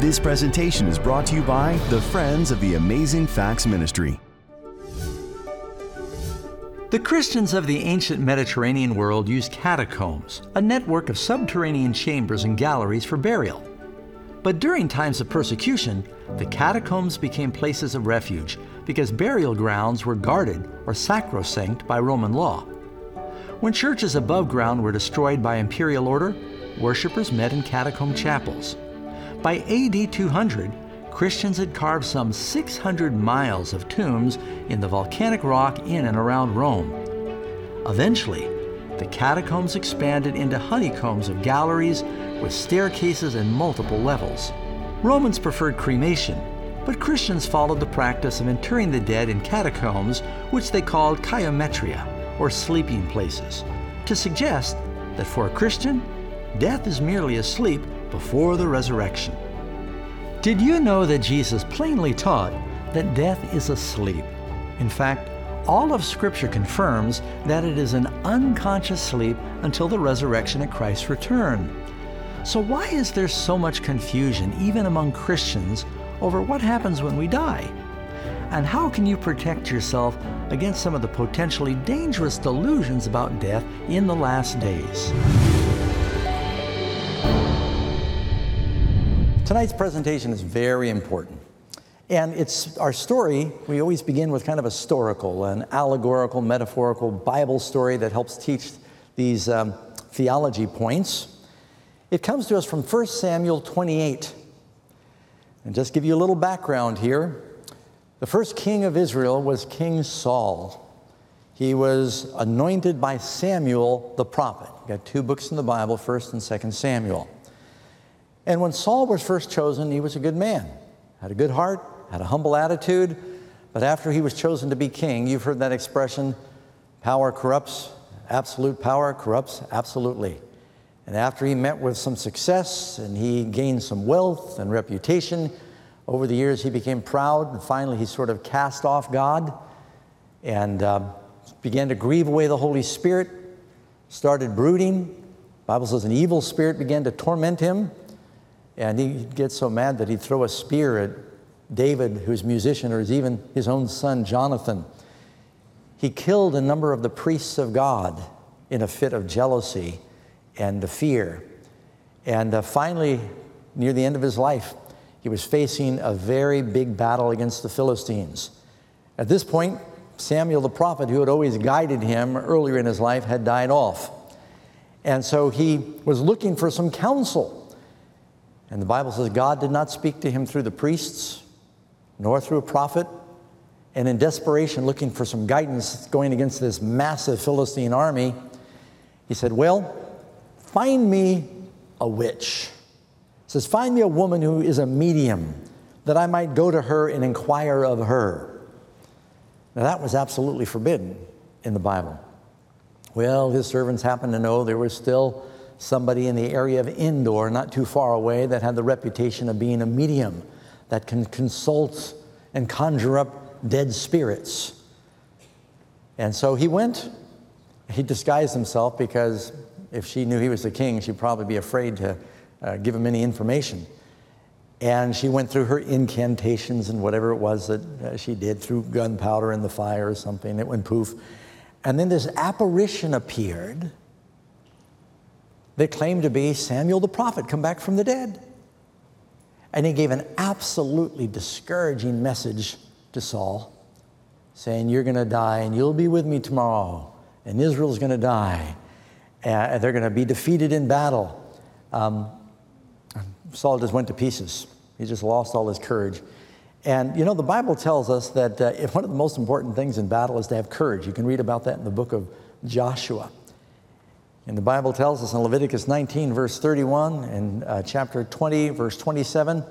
This presentation is brought to you by the Friends of the Amazing Facts Ministry. The Christians of the ancient Mediterranean world used catacombs, a network of subterranean chambers and galleries for burial. But during times of persecution, the catacombs became places of refuge because burial grounds were guarded or sacrosanct by Roman law. When churches above ground were destroyed by imperial order, worshippers met in catacomb chapels. By AD 200, Christians had carved some 600 miles of tombs in the volcanic rock in and around Rome. Eventually, the catacombs expanded into honeycombs of galleries with staircases and multiple levels. Romans preferred cremation, but Christians followed the practice of interring the dead in catacombs, which they called kyometria, or sleeping places, to suggest that for a Christian, death is merely a sleep before the resurrection. Did you know that Jesus plainly taught that death is a sleep? In fact, all of Scripture confirms that it is an unconscious sleep until the resurrection at Christ's return. So, why is there so much confusion, even among Christians, over what happens when we die? And how can you protect yourself against some of the potentially dangerous delusions about death in the last days? Tonight's presentation is very important. And it's our story, we always begin with kind of a historical, an allegorical, metaphorical Bible story that helps teach these um, theology points. It comes to us from 1 Samuel 28. And just give you a little background here. The first king of Israel was King Saul. He was anointed by Samuel the prophet. You got two books in the Bible, 1st and 2nd Samuel. And when Saul was first chosen, he was a good man, had a good heart, had a humble attitude, but after he was chosen to be king, you've heard that expression power corrupts, absolute power corrupts absolutely. And after he met with some success and he gained some wealth and reputation, over the years he became proud and finally he sort of cast off God and uh, began to grieve away the Holy Spirit, started brooding. The Bible says an evil spirit began to torment him, and he'd get so mad that he'd throw a spear at David, who's a musician, or even his own son, Jonathan. He killed a number of the priests of God in a fit of jealousy and the fear. And uh, finally, near the end of his life, he was facing a very big battle against the Philistines. At this point, Samuel the prophet, who had always guided him earlier in his life, had died off. And so he was looking for some counsel. And the Bible says God did not speak to him through the priests nor through a prophet. And in desperation, looking for some guidance going against this massive Philistine army, he said, Well, find me a witch. He says, Find me a woman who is a medium, that I might go to her and inquire of her. Now, that was absolutely forbidden in the Bible. Well, his servants happened to know there was still somebody in the area of Endor, not too far away, that had the reputation of being a medium that can consult and conjure up dead spirits. And so he went. He disguised himself because if she knew he was the king, she'd probably be afraid to uh, give him any information. And she went through her incantations and whatever it was that uh, she did, threw gunpowder in the fire or something. It went poof. And then this apparition appeared that claimed to be Samuel the prophet come back from the dead. And he gave an absolutely discouraging message to Saul, saying, You're going to die, and you'll be with me tomorrow, and Israel's going to die, and they're going to be defeated in battle. Um, Saul just went to pieces. He just lost all his courage. And you know, the Bible tells us that uh, one of the most important things in battle is to have courage. You can read about that in the book of Joshua. And the Bible tells us in Leviticus 19, verse 31, and uh, chapter 20, verse 27,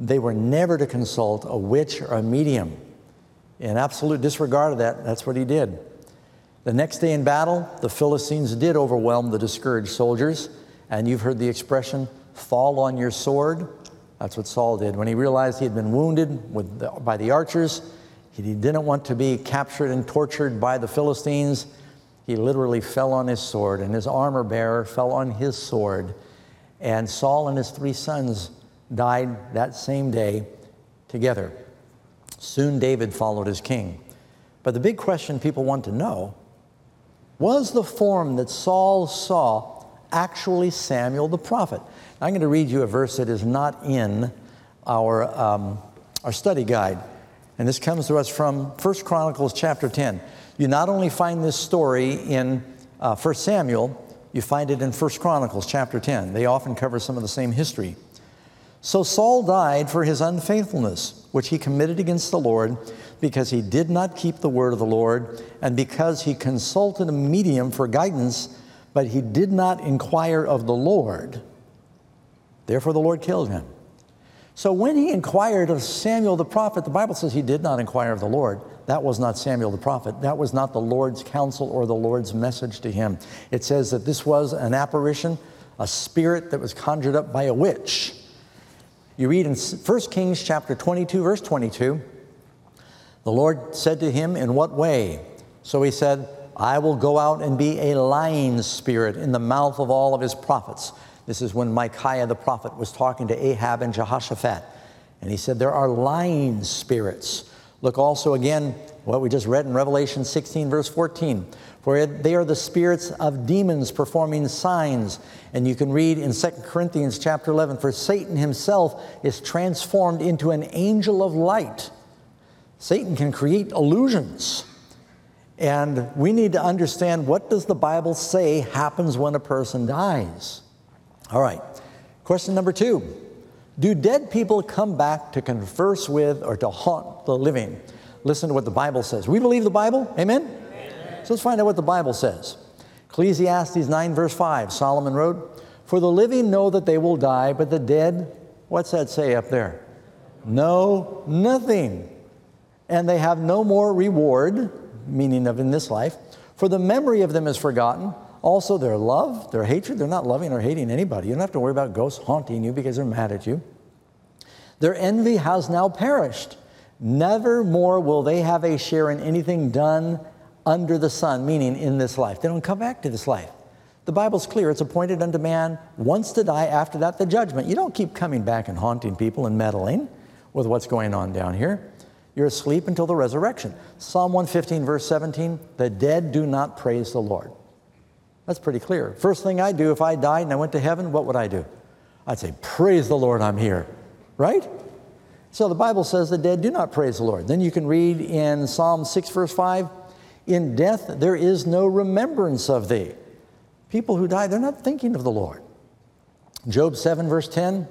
they were never to consult a witch or a medium. In absolute disregard of that, that's what he did. The next day in battle, the Philistines did overwhelm the discouraged soldiers, and you've heard the expression, fall on your sword. That's what Saul did. When he realized he had been wounded the, by the archers, he didn't want to be captured and tortured by the Philistines he literally fell on his sword, and his armor bearer fell on his sword. And Saul and his three sons died that same day together. Soon David followed as king. But the big question people want to know was the form that Saul saw actually Samuel the prophet? I'm going to read you a verse that is not in our, um, our study guide. And this comes to us from 1 Chronicles chapter 10. You not only find this story in uh, 1 Samuel, you find it in 1 Chronicles chapter 10. They often cover some of the same history. So Saul died for his unfaithfulness, which he committed against the Lord, because he did not keep the word of the Lord, and because he consulted a medium for guidance, but he did not inquire of the Lord. Therefore, the Lord killed him. So when he inquired of Samuel the prophet, the Bible says he did not inquire of the Lord. That was not Samuel the prophet. That was not the Lord's counsel or the Lord's message to him. It says that this was an apparition, a spirit that was conjured up by a witch. You read in 1 Kings chapter 22, verse 22, the Lord said to him, In what way? So he said, I will go out and be a lying spirit in the mouth of all of his prophets. This is when Micaiah the prophet was talking to Ahab and Jehoshaphat. And he said, There are lying spirits. Look also again what we just read in Revelation 16, verse 14. For they are the spirits of demons performing signs. And you can read in 2 Corinthians chapter 11, for Satan himself is transformed into an angel of light. Satan can create illusions. And we need to understand what does the Bible say happens when a person dies? All right. Question number two. Do dead people come back to converse with or to haunt the living? Listen to what the Bible says. We believe the Bible? Amen? Amen. So let's find out what the Bible says. Ecclesiastes 9, verse 5, Solomon wrote, For the living know that they will die, but the dead, what's that say up there? Know nothing. And they have no more reward, meaning of in this life, for the memory of them is forgotten. Also, their love, their hatred, they're not loving or hating anybody. You don't have to worry about ghosts haunting you because they're mad at you. Their envy has now perished. Never more will they have a share in anything done under the sun, meaning in this life. They don't come back to this life. The Bible's clear. It's appointed unto man once to die, after that, the judgment. You don't keep coming back and haunting people and meddling with what's going on down here. You're asleep until the resurrection. Psalm 115, verse 17 the dead do not praise the Lord. That's pretty clear. First thing I do if I died and I went to heaven, what would I do? I'd say, Praise the Lord, I'm here. Right? So the Bible says the dead do not praise the Lord. Then you can read in Psalm 6, verse 5 In death there is no remembrance of thee. People who die, they're not thinking of the Lord. Job 7, verse 10,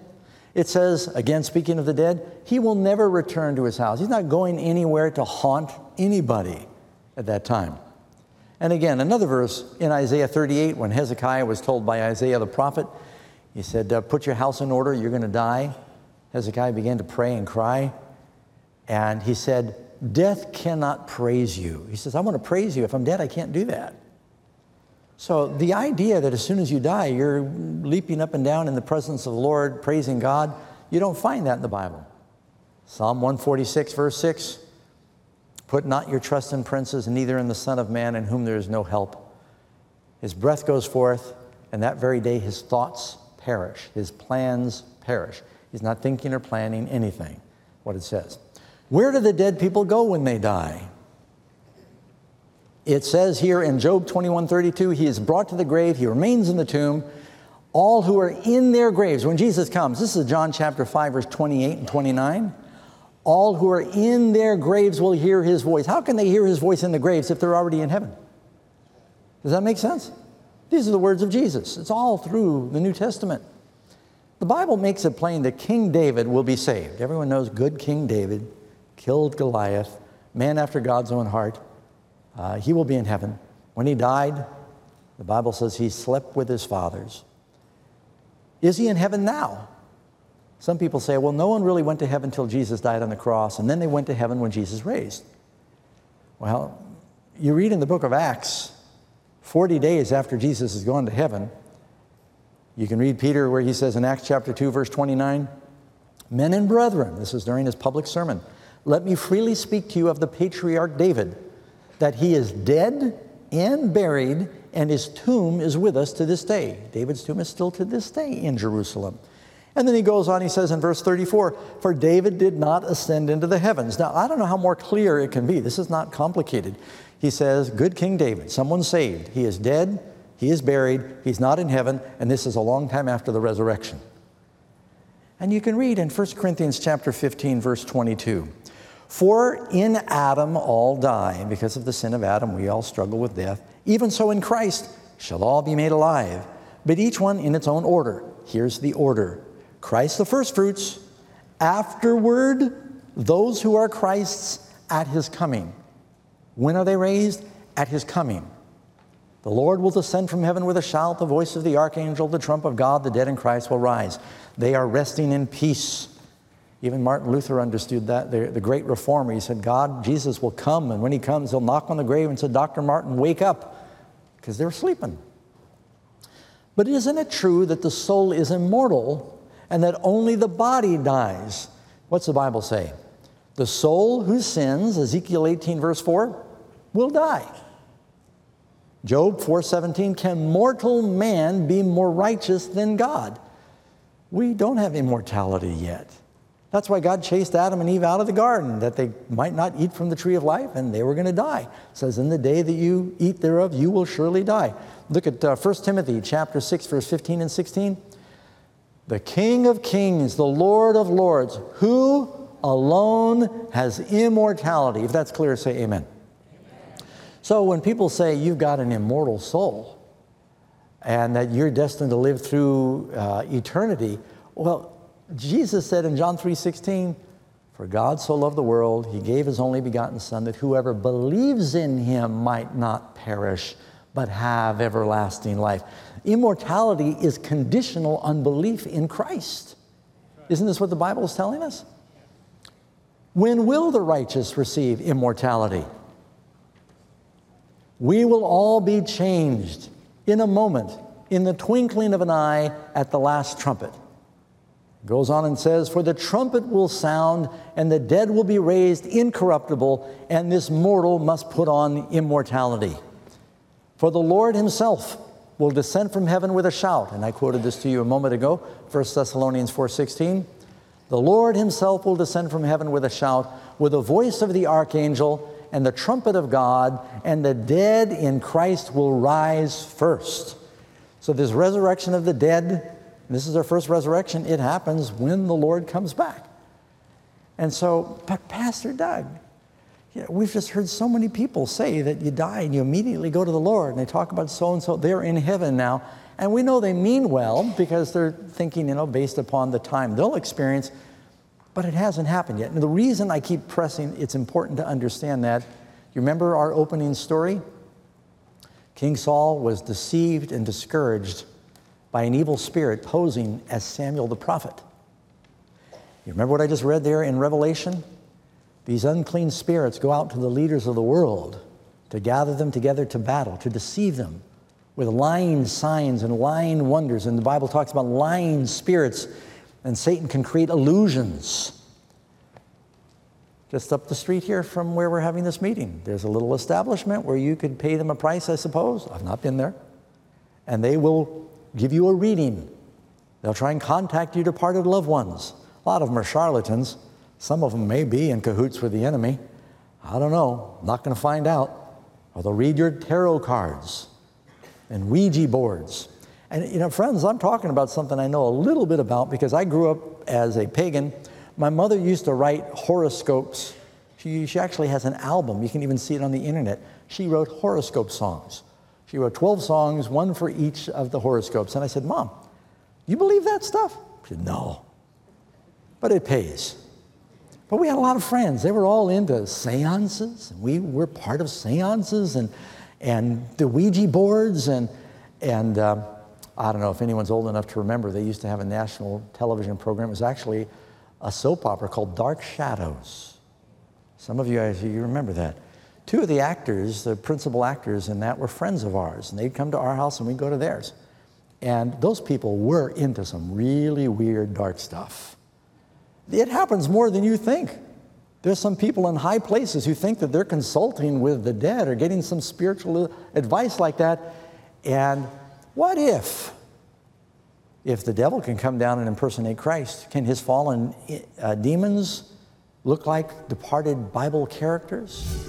it says, again speaking of the dead, he will never return to his house. He's not going anywhere to haunt anybody at that time. And again, another verse in Isaiah 38, when Hezekiah was told by Isaiah the prophet, he said, uh, Put your house in order, you're going to die. Hezekiah began to pray and cry. And he said, Death cannot praise you. He says, I want to praise you. If I'm dead, I can't do that. So the idea that as soon as you die, you're leaping up and down in the presence of the Lord, praising God, you don't find that in the Bible. Psalm 146, verse 6 Put not your trust in princes, neither in the Son of Man, in whom there is no help. His breath goes forth, and that very day his thoughts perish, his plans perish. He's not thinking or planning anything, what it says. Where do the dead people go when they die? It says here in Job 21 32, he is brought to the grave, he remains in the tomb. All who are in their graves, when Jesus comes, this is John chapter 5, verse 28 and 29. All who are in their graves will hear his voice. How can they hear his voice in the graves if they're already in heaven? Does that make sense? These are the words of Jesus. It's all through the New Testament. The Bible makes it plain that King David will be saved. Everyone knows good King David killed Goliath, man after God's own heart. Uh, he will be in heaven. When he died, the Bible says he slept with his fathers. Is he in heaven now? Some people say, well, no one really went to heaven until Jesus died on the cross, and then they went to heaven when Jesus raised. Well, you read in the book of Acts, 40 days after Jesus has gone to heaven, you can read Peter where he says in Acts chapter 2, verse 29, Men and brethren, this is during his public sermon, let me freely speak to you of the patriarch David, that he is dead and buried, and his tomb is with us to this day. David's tomb is still to this day in Jerusalem. And then he goes on, he says in verse 34, For David did not ascend into the heavens. Now, I don't know how more clear it can be. This is not complicated. He says, Good King David, someone saved. He is dead, he is buried, he's not in heaven, and this is a long time after the resurrection. And you can read in 1 Corinthians chapter 15, verse 22. For in Adam all die, because of the sin of Adam, we all struggle with death. Even so in Christ shall all be made alive, but each one in its own order. Here's the order Christ the firstfruits, afterward, those who are Christ's at his coming. When are they raised? At his coming. The Lord will descend from heaven with a shout, the voice of the archangel, the trump of God, the dead in Christ will rise. They are resting in peace. Even Martin Luther understood that, the, the great reformer. He said, God, Jesus will come, and when he comes, he'll knock on the grave and say, Dr. Martin, wake up, because they're sleeping. But isn't it true that the soul is immortal and that only the body dies? What's the Bible say? The soul who sins, Ezekiel 18, verse 4, will die. Job 4:17 can mortal man be more righteous than God? We don't have immortality yet. That's why God chased Adam and Eve out of the garden, that they might not eat from the tree of life and they were going to die. It says, In the day that you eat thereof, you will surely die. Look at uh, 1 Timothy chapter 6, verse 15 and 16. The King of kings, the Lord of lords, who alone has immortality. If that's clear, say amen. amen. So when people say you've got an immortal soul and that you're destined to live through uh, eternity, well, Jesus said in John 3:16, "For God so loved the world, he gave his only begotten son that whoever believes in him might not perish, but have everlasting life." Immortality is conditional on belief in Christ. Isn't this what the Bible is telling us? When will the righteous receive immortality? We will all be changed in a moment, in the twinkling of an eye at the last trumpet. Goes on and says, For the trumpet will sound, and the dead will be raised incorruptible, and this mortal must put on immortality. For the Lord himself will descend from heaven with a shout. And I quoted this to you a moment ago, 1 Thessalonians 4:16. The Lord himself will descend from heaven with a shout, with the voice of the archangel and the trumpet of God, and the dead in Christ will rise first. So this resurrection of the dead this is our first resurrection. It happens when the Lord comes back. And so, but Pastor Doug, yeah, we've just heard so many people say that you die and you immediately go to the Lord, and they talk about so and so, they're in heaven now. And we know they mean well because they're thinking, you know, based upon the time they'll experience, but it hasn't happened yet. And the reason I keep pressing, it's important to understand that. You remember our opening story? King Saul was deceived and discouraged by an evil spirit posing as Samuel the prophet. You remember what I just read there in Revelation? These unclean spirits go out to the leaders of the world to gather them together to battle, to deceive them with lying signs and lying wonders. And the Bible talks about lying spirits, and Satan can create illusions. Just up the street here from where we're having this meeting, there's a little establishment where you could pay them a price, I suppose. I've not been there. And they will give you a reading. They'll try and contact your departed loved ones. A lot of them are charlatans. Some of them may be in cahoots with the enemy. I don't know. Not going to find out. Or they'll read your tarot cards and Ouija boards. And, you know, friends, I'm talking about something I know a little bit about because I grew up as a pagan. My mother used to write horoscopes. She, she actually has an album. You can even see it on the internet. She wrote horoscope songs. She wrote 12 songs, one for each of the horoscopes. And I said, Mom, you believe that stuff? She said, No. But it pays. But we had a lot of friends. They were all into seances. We were part of seances and, and the Ouija boards. And, and uh, I don't know if anyone's old enough to remember, they used to have a national television program. It was actually a soap opera called Dark Shadows. Some of you, you remember that. Two of the actors, the principal actors in that, were friends of ours, and they'd come to our house and we'd go to theirs. And those people were into some really weird, dark stuff. It happens more than you think. There's some people in high places who think that they're consulting with the dead or getting some spiritual advice like that. And what if if the devil can come down and impersonate Christ, can his fallen uh, demons look like departed Bible characters?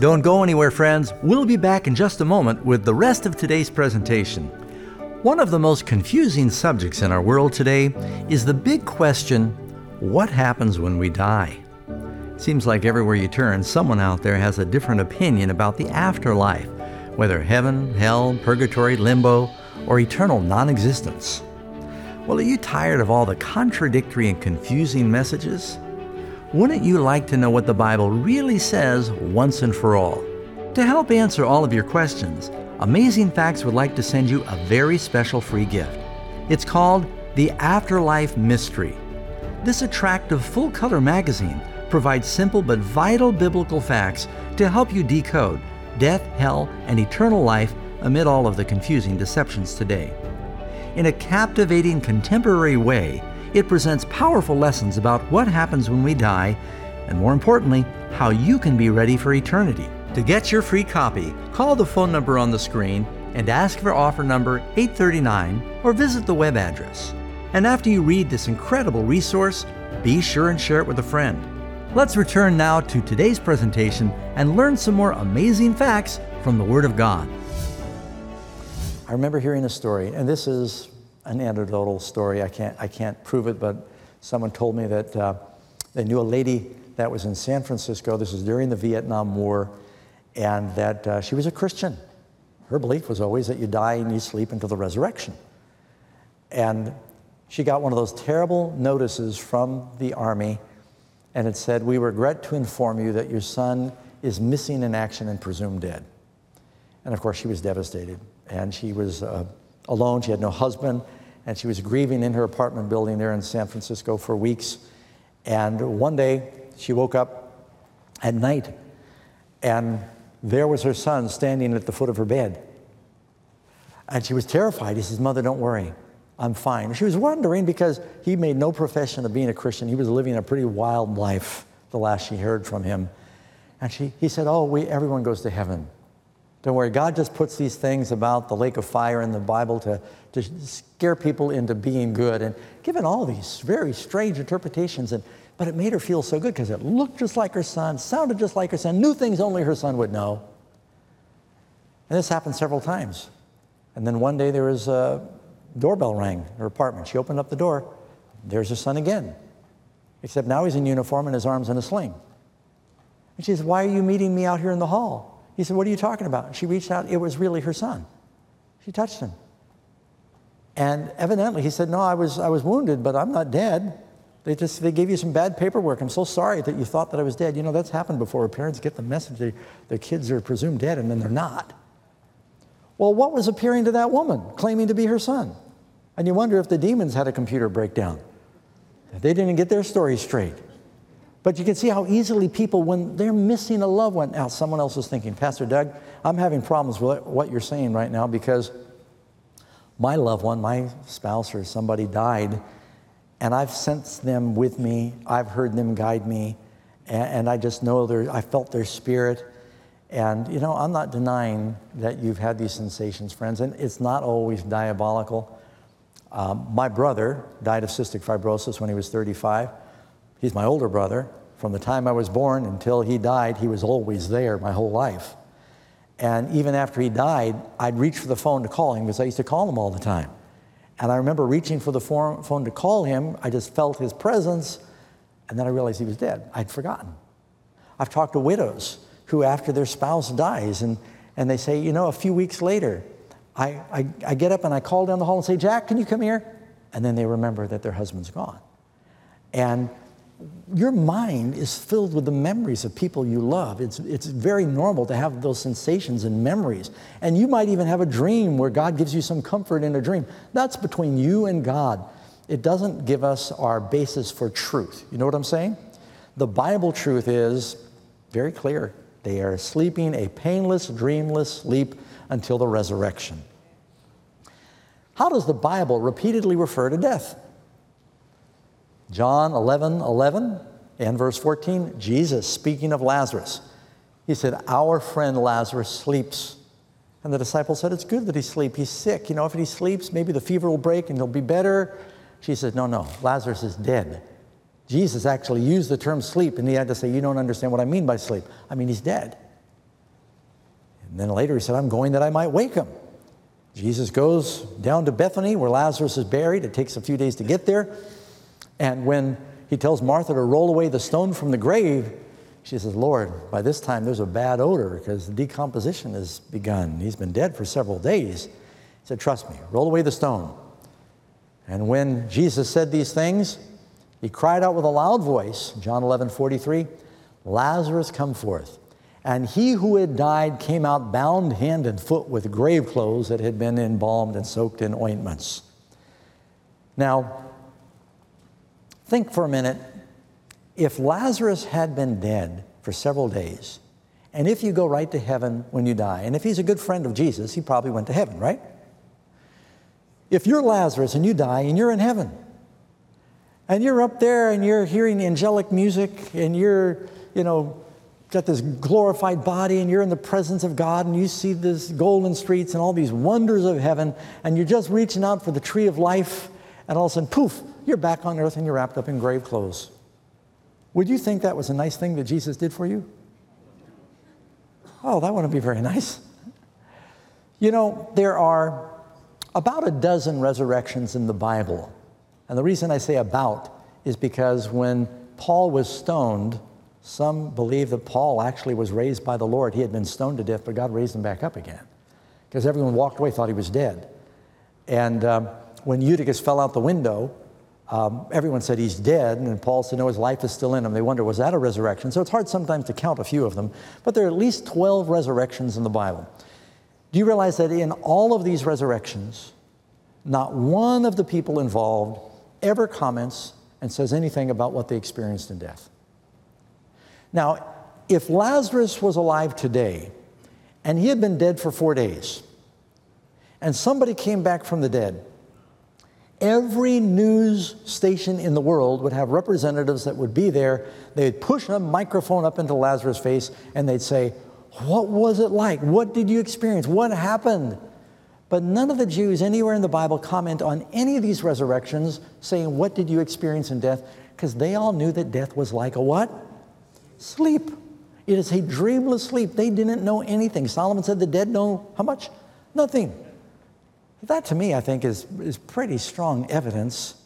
Don't go anywhere, friends. We'll be back in just a moment with the rest of today's presentation. One of the most confusing subjects in our world today is the big question what happens when we die? Seems like everywhere you turn, someone out there has a different opinion about the afterlife, whether heaven, hell, purgatory, limbo, or eternal non existence. Well, are you tired of all the contradictory and confusing messages? Wouldn't you like to know what the Bible really says once and for all? To help answer all of your questions, Amazing Facts would like to send you a very special free gift. It's called The Afterlife Mystery. This attractive full color magazine provides simple but vital biblical facts to help you decode death, hell, and eternal life amid all of the confusing deceptions today. In a captivating contemporary way, it presents powerful lessons about what happens when we die, and more importantly, how you can be ready for eternity. To get your free copy, call the phone number on the screen and ask for offer number 839 or visit the web address. And after you read this incredible resource, be sure and share it with a friend. Let's return now to today's presentation and learn some more amazing facts from the Word of God. I remember hearing a story, and this is an anecdotal story. I can't, I can't prove it, but someone told me that uh, they knew a lady that was in San Francisco. This was during the Vietnam War, and that uh, she was a Christian. Her belief was always that you die and you sleep until the resurrection. And she got one of those terrible notices from the Army, and it said, We regret to inform you that your son is missing in action and presumed dead. And of course, she was devastated. And she was uh, alone. She had no husband, and she was grieving in her apartment building there in San Francisco for weeks. And one day, she woke up at night, and there was her son standing at the foot of her bed. And she was terrified. He says, Mother, don't worry. I'm fine. She was wondering because he made no profession of being a Christian. He was living a pretty wild life, the last she heard from him. And she, he said, Oh, we, everyone goes to heaven. Don't worry, God just puts these things about the lake of fire in the Bible to, to scare people into being good and given all these very strange interpretations. And, but it made her feel so good because it looked just like her son, sounded just like her son, knew things only her son would know. And this happened several times. And then one day there was a doorbell rang in her apartment. She opened up the door. There's her son again. Except now he's in uniform and his arm's in a sling. And she says, Why are you meeting me out here in the hall? He said, What are you talking about? She reached out, it was really her son. She touched him. And evidently, he said, No, I was, I was wounded, but I'm not dead. They just they gave you some bad paperwork. I'm so sorry that you thought that I was dead. You know, that's happened before. Parents get the message they, their kids are presumed dead and then they're not. Well, what was appearing to that woman claiming to be her son? And you wonder if the demons had a computer breakdown. They didn't get their story straight. But you can see how easily people, when they're missing a loved one, now someone else is thinking, Pastor Doug, I'm having problems with what you're saying right now because my loved one, my spouse or somebody died, and I've sensed them with me. I've heard them guide me, and, and I just know their, I felt their spirit. And, you know, I'm not denying that you've had these sensations, friends, and it's not always diabolical. Um, my brother died of cystic fibrosis when he was 35. He's my older brother. From the time I was born until he died, he was always there my whole life. And even after he died, I'd reach for the phone to call him because I used to call him all the time. And I remember reaching for the phone to call him. I just felt his presence, and then I realized he was dead. I'd forgotten. I've talked to widows who, after their spouse dies, and, and they say, you know, a few weeks later, I, I, I get up and I call down the hall and say, Jack, can you come here? And then they remember that their husband's gone. And your mind is filled with the memories of people you love. It's, it's very normal to have those sensations and memories. And you might even have a dream where God gives you some comfort in a dream. That's between you and God. It doesn't give us our basis for truth. You know what I'm saying? The Bible truth is very clear. They are sleeping a painless, dreamless sleep until the resurrection. How does the Bible repeatedly refer to death? John 11, 11 and verse 14, Jesus speaking of Lazarus. He said, Our friend Lazarus sleeps, And the disciple said, It's good that he sleep. He's sick. You know, if he sleeps, maybe the fever will break and he'll be better. She said, No, no, Lazarus is dead. Jesus actually used the term sleep, and he had to say, You don't understand what I mean by sleep. I mean, he's dead. And then later he said, I'm going that I might wake him. Jesus goes down to Bethany where Lazarus is buried. It takes a few days to get there. And when he tells Martha to roll away the stone from the grave, she says, Lord, by this time there's a bad odor because decomposition has begun. He's been dead for several days. He said, Trust me, roll away the stone. And when Jesus said these things, he cried out with a loud voice, John 11, 43, Lazarus, come forth. And he who had died came out bound hand and foot with grave clothes that had been embalmed and soaked in ointments. Now, think for a minute if Lazarus had been dead for several days, and if you go right to heaven when you die, and if he's a good friend of Jesus, he probably went to heaven, right? If you're Lazarus and you die and you're in heaven, and you're up there and you're hearing angelic music and you're, you know, got this glorified body and you're in the presence of God and you see this golden streets and all these wonders of heaven and you're just reaching out for the tree of life and all of a sudden, poof, you're back on earth and you're wrapped up in grave clothes. Would you think that was a nice thing that Jesus did for you? Oh, that wouldn't be very nice. You know, there are about a dozen resurrections in the Bible. And the reason I say about is because when Paul was stoned, some believe that Paul actually was raised by the Lord. He had been stoned to death, but God raised him back up again because everyone walked away, thought he was dead. And um, when Eutychus fell out the window, um, everyone said he's dead, and Paul said, no, his life is still in him. They wonder, was that a resurrection? So it's hard sometimes to count a few of them, but there are at least 12 resurrections in the Bible. Do you realize that in all of these resurrections, not one of the people involved ever comments and says anything about what they experienced in death? Now, if Lazarus was alive today and he had been dead for four days, and somebody came back from the dead, Every news station in the world would have representatives that would be there. They'd push a microphone up into Lazarus' face and they'd say, What was it like? What did you experience? What happened? But none of the Jews anywhere in the Bible comment on any of these resurrections saying, What did you experience in death? Because they all knew that death was like a what? Sleep. It is a dreamless sleep. They didn't know anything. Solomon said the dead know how much? Nothing. That to me, I think, is, is pretty strong evidence.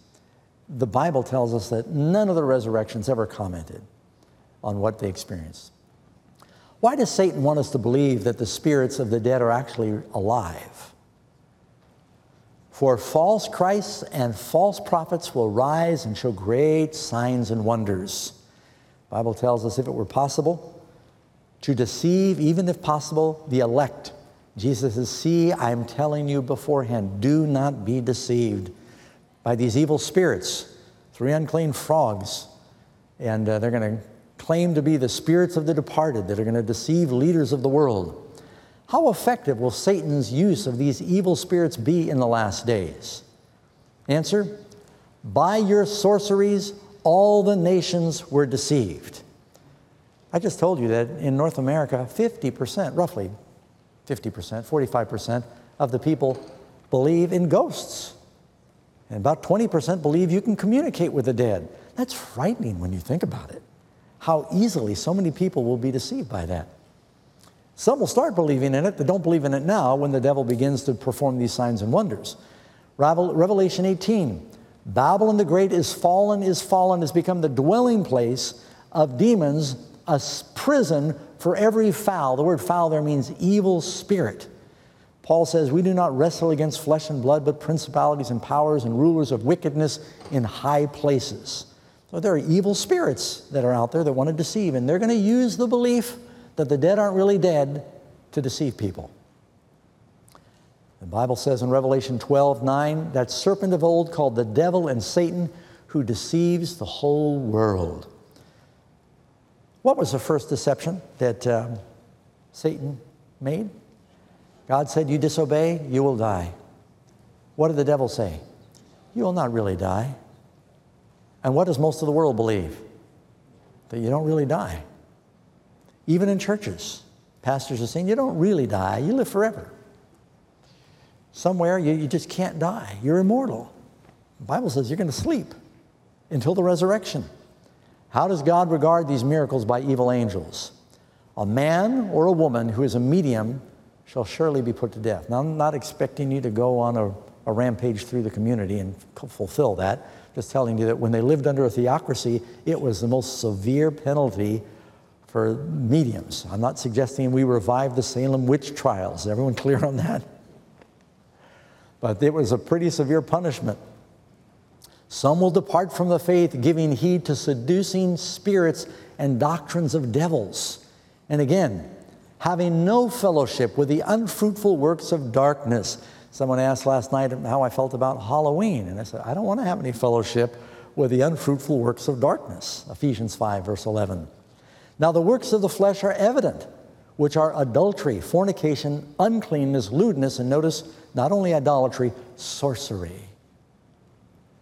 The Bible tells us that none of the resurrections ever commented on what they experienced. Why does Satan want us to believe that the spirits of the dead are actually alive? For false Christs and false prophets will rise and show great signs and wonders. The Bible tells us if it were possible to deceive, even if possible, the elect Jesus says, See, I'm telling you beforehand, do not be deceived by these evil spirits, three unclean frogs. And uh, they're going to claim to be the spirits of the departed that are going to deceive leaders of the world. How effective will Satan's use of these evil spirits be in the last days? Answer By your sorceries, all the nations were deceived. I just told you that in North America, 50%, roughly, 50%, 45% of the people believe in ghosts. And about 20% believe you can communicate with the dead. That's frightening when you think about it. How easily so many people will be deceived by that. Some will start believing in it that don't believe in it now when the devil begins to perform these signs and wonders. Revelation 18 Babylon the Great is fallen, is fallen, has become the dwelling place of demons, a prison for every foul. The word foul there means evil spirit. Paul says, We do not wrestle against flesh and blood, but principalities and powers and rulers of wickedness in high places. So there are evil spirits that are out there that want to deceive, and they're going to use the belief that the dead aren't really dead to deceive people. The Bible says in Revelation 12 9, that serpent of old called the devil and Satan who deceives the whole world. What was the first deception that um, Satan made? God said, You disobey, you will die. What did the devil say? You will not really die. And what does most of the world believe? That you don't really die. Even in churches, pastors are saying, You don't really die, you live forever. somewhere you, you just can't die. You're immortal. The Bible says you're going to sleep until the resurrection. How does God regard these miracles by evil angels? A man or a woman who is a medium shall surely be put to death. Now, I'm not expecting you to go on a, a rampage through the community and fulfill that. Just telling you that when they lived under a theocracy, it was the most severe penalty for mediums. I'm not suggesting we revive the Salem witch trials. Everyone clear on that? But it was a pretty severe punishment. Some will depart from the faith, giving heed to seducing spirits and doctrines of devils. And again, having no fellowship with the unfruitful works of darkness. Someone asked last night how I felt about Halloween, and I said, I don't want to have any fellowship with the unfruitful works of darkness. Ephesians 5, verse 11. Now, the works of the flesh are evident, which are adultery, fornication, uncleanness, lewdness, and notice not only idolatry, sorcery.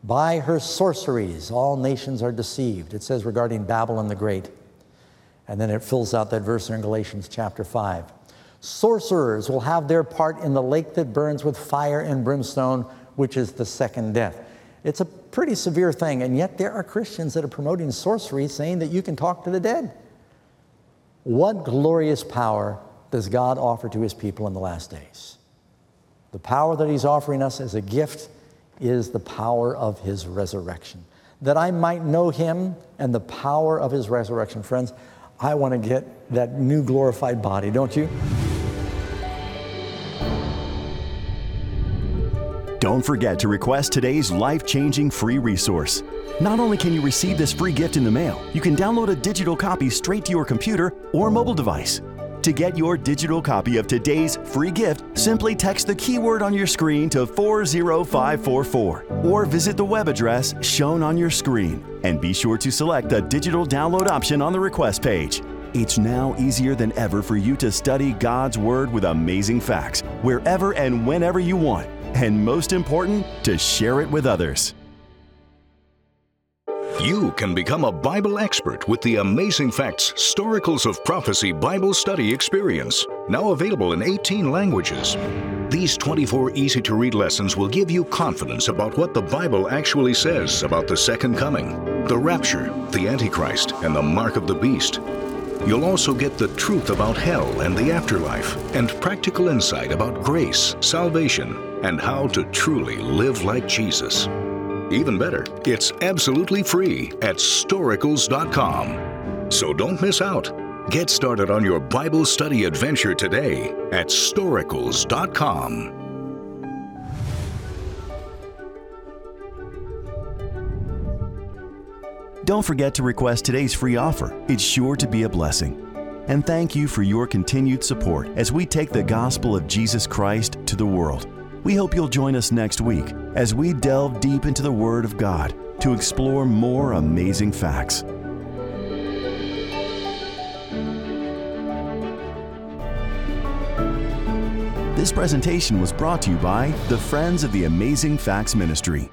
By her sorceries, all nations are deceived. It says regarding Babylon the Great. And then it fills out that verse in Galatians chapter 5. Sorcerers will have their part in the lake that burns with fire and brimstone, which is the second death. It's a pretty severe thing, and yet there are Christians that are promoting sorcery, saying that you can talk to the dead. What glorious power does God offer to his people in the last days? The power that he's offering us as a gift is the power of his resurrection. That I might know him and the power of his resurrection. Friends, I want to get that new glorified body, don't you? Don't forget to request today's life changing free resource. Not only can you receive this free gift in the mail, you can download a digital copy straight to your computer or mobile device. To get your digital copy of today's free gift, simply text the keyword on your screen to 40544 or visit the web address shown on your screen. And be sure to select the digital download option on the request page. It's now easier than ever for you to study God's Word with amazing facts wherever and whenever you want. And most important, to share it with others. You can become a Bible expert with the Amazing Facts Storacles of Prophecy Bible Study Experience, now available in 18 languages. These 24 easy to read lessons will give you confidence about what the Bible actually says about the second coming, the rapture, the Antichrist, and the mark of the beast. You'll also get the truth about hell and the afterlife, and practical insight about grace, salvation, and how to truly live like Jesus. Even better, it's absolutely free at storacles.com. So don't miss out. Get started on your Bible study adventure today at storacles.com. Don't forget to request today's free offer. It's sure to be a blessing. And thank you for your continued support as we take the gospel of Jesus Christ to the world. We hope you'll join us next week as we delve deep into the Word of God to explore more amazing facts. This presentation was brought to you by the Friends of the Amazing Facts Ministry.